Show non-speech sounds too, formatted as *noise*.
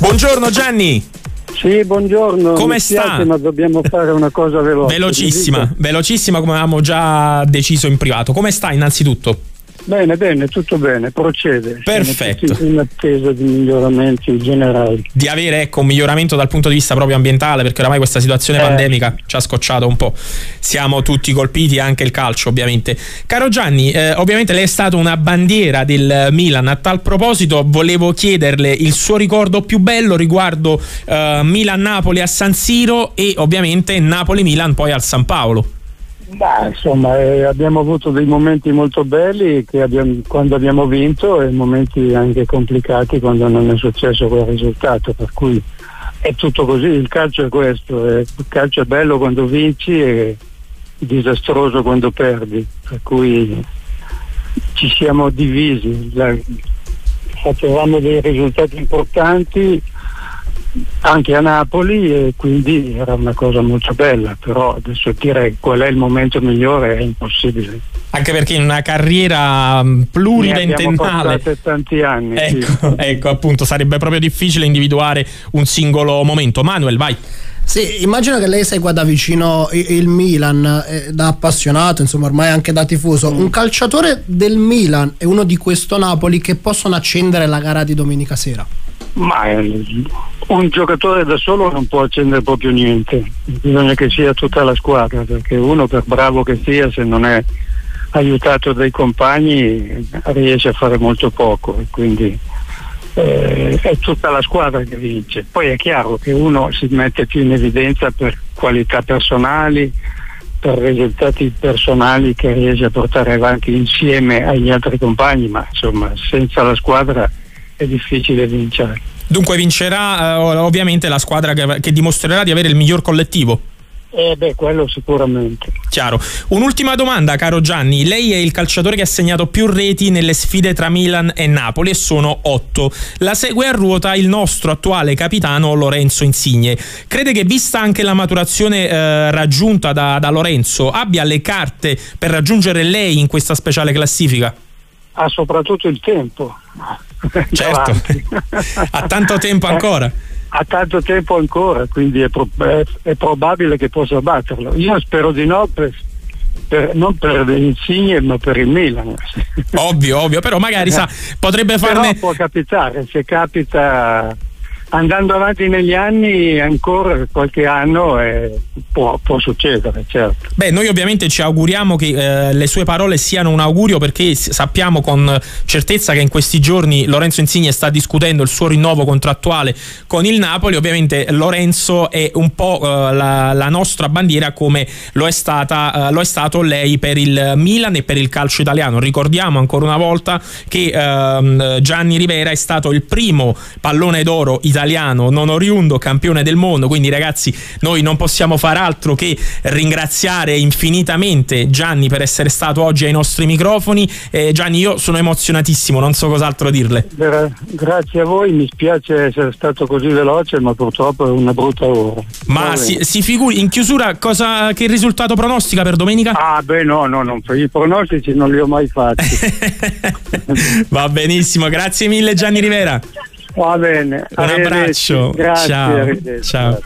Buongiorno Gianni. Sì, buongiorno. Come Mi sta? spiace, ma dobbiamo fare una cosa veloce. Velocissima, velocissima come avevamo già deciso in privato. Come sta innanzitutto? Bene, bene, tutto bene, procede. Perfetto. in attesa di miglioramenti generali. Di avere ecco, un miglioramento dal punto di vista proprio ambientale, perché oramai questa situazione Eh. pandemica ci ha scocciato un po'. Siamo tutti colpiti, anche il calcio, ovviamente. Caro Gianni, eh, ovviamente lei è stato una bandiera del Milan. A tal proposito, volevo chiederle il suo ricordo più bello riguardo eh, Milan-Napoli a San Siro e ovviamente Napoli-Milan poi al San Paolo. Ma insomma, eh, abbiamo avuto dei momenti molto belli abbiamo- quando abbiamo vinto e momenti anche complicati quando non è successo quel risultato, per cui è tutto così, il calcio è questo, eh, il calcio è bello quando vinci e disastroso quando perdi, per cui ci siamo divisi, facevamo dei risultati importanti anche a Napoli e quindi era una cosa molto bella, però adesso dire qual è il momento migliore è impossibile. Anche perché in una carriera pluriventennale. passate tanti anni. sì. Ecco, *laughs* ecco, appunto, sarebbe proprio difficile individuare un singolo momento. Manuel, vai. Sì, immagino che lei segua da vicino il Milan, eh, da appassionato, insomma ormai anche da tifoso. Un calciatore del Milan e uno di questo Napoli che possono accendere la gara di domenica sera. Ma eh, un giocatore da solo non può accendere proprio niente, bisogna che sia tutta la squadra, perché uno per bravo che sia se non è aiutato dai compagni riesce a fare molto poco quindi eh, è tutta la squadra che vince. Poi è chiaro che uno si mette più in evidenza per qualità personali, per risultati personali che riesce a portare avanti insieme agli altri compagni, ma insomma senza la squadra è difficile vincere. Dunque vincerà eh, ovviamente la squadra che, che dimostrerà di avere il miglior collettivo. Eh beh, quello sicuramente. Chiaro. Un'ultima domanda, caro Gianni. Lei è il calciatore che ha segnato più reti nelle sfide tra Milan e Napoli e sono otto. La segue a ruota il nostro attuale capitano Lorenzo Insigne. Crede che, vista anche la maturazione eh, raggiunta da, da Lorenzo, abbia le carte per raggiungere lei in questa speciale classifica? Ha soprattutto il tempo. Certo. Davanti. *laughs* Ha tanto tempo Eh, ancora. Ha tanto tempo ancora, quindi è, pro- è- è probabile che possa batterlo. Io spero di no, per- per- non per Insigne, ma per il Milan. Ovvio, ovvio, però magari sa, potrebbe Però farne... può capitare, se capita andando avanti negli anni, ancora qualche anno, eh, può, può succedere, certo. Beh, noi ovviamente ci auguriamo che eh, le sue parole siano un augurio perché sappiamo con certezza che in questi giorni Lorenzo Insigne sta discutendo il suo rinnovo contrattuale con il Napoli. Ovviamente Lorenzo è un po' eh, la, la nostra bandiera come lo è, stata, eh, lo è stato lei per il Milan e per il calcio italiano. Ricordiamo ancora una volta che ehm, Gianni Rivera è stato il primo pallone d'oro italiano non oriundo campione del mondo. Quindi ragazzi, noi non possiamo far altro che ringraziare infinitamente Gianni per essere stato oggi ai nostri microfoni. Eh, Gianni, io sono emozionatissimo, non so cos'altro dirle. Gra- grazie a voi, mi spiace essere stato così veloce, ma purtroppo è una brutta ora. Ma si, si figuri in chiusura cosa, che risultato pronostica per domenica? Ah beh no, no, no, i pronostici non li ho mai fatti. *laughs* Va benissimo, grazie mille Gianni Rivera. Va bene. Un abbraccio. Grazie, Ciao. Ciao.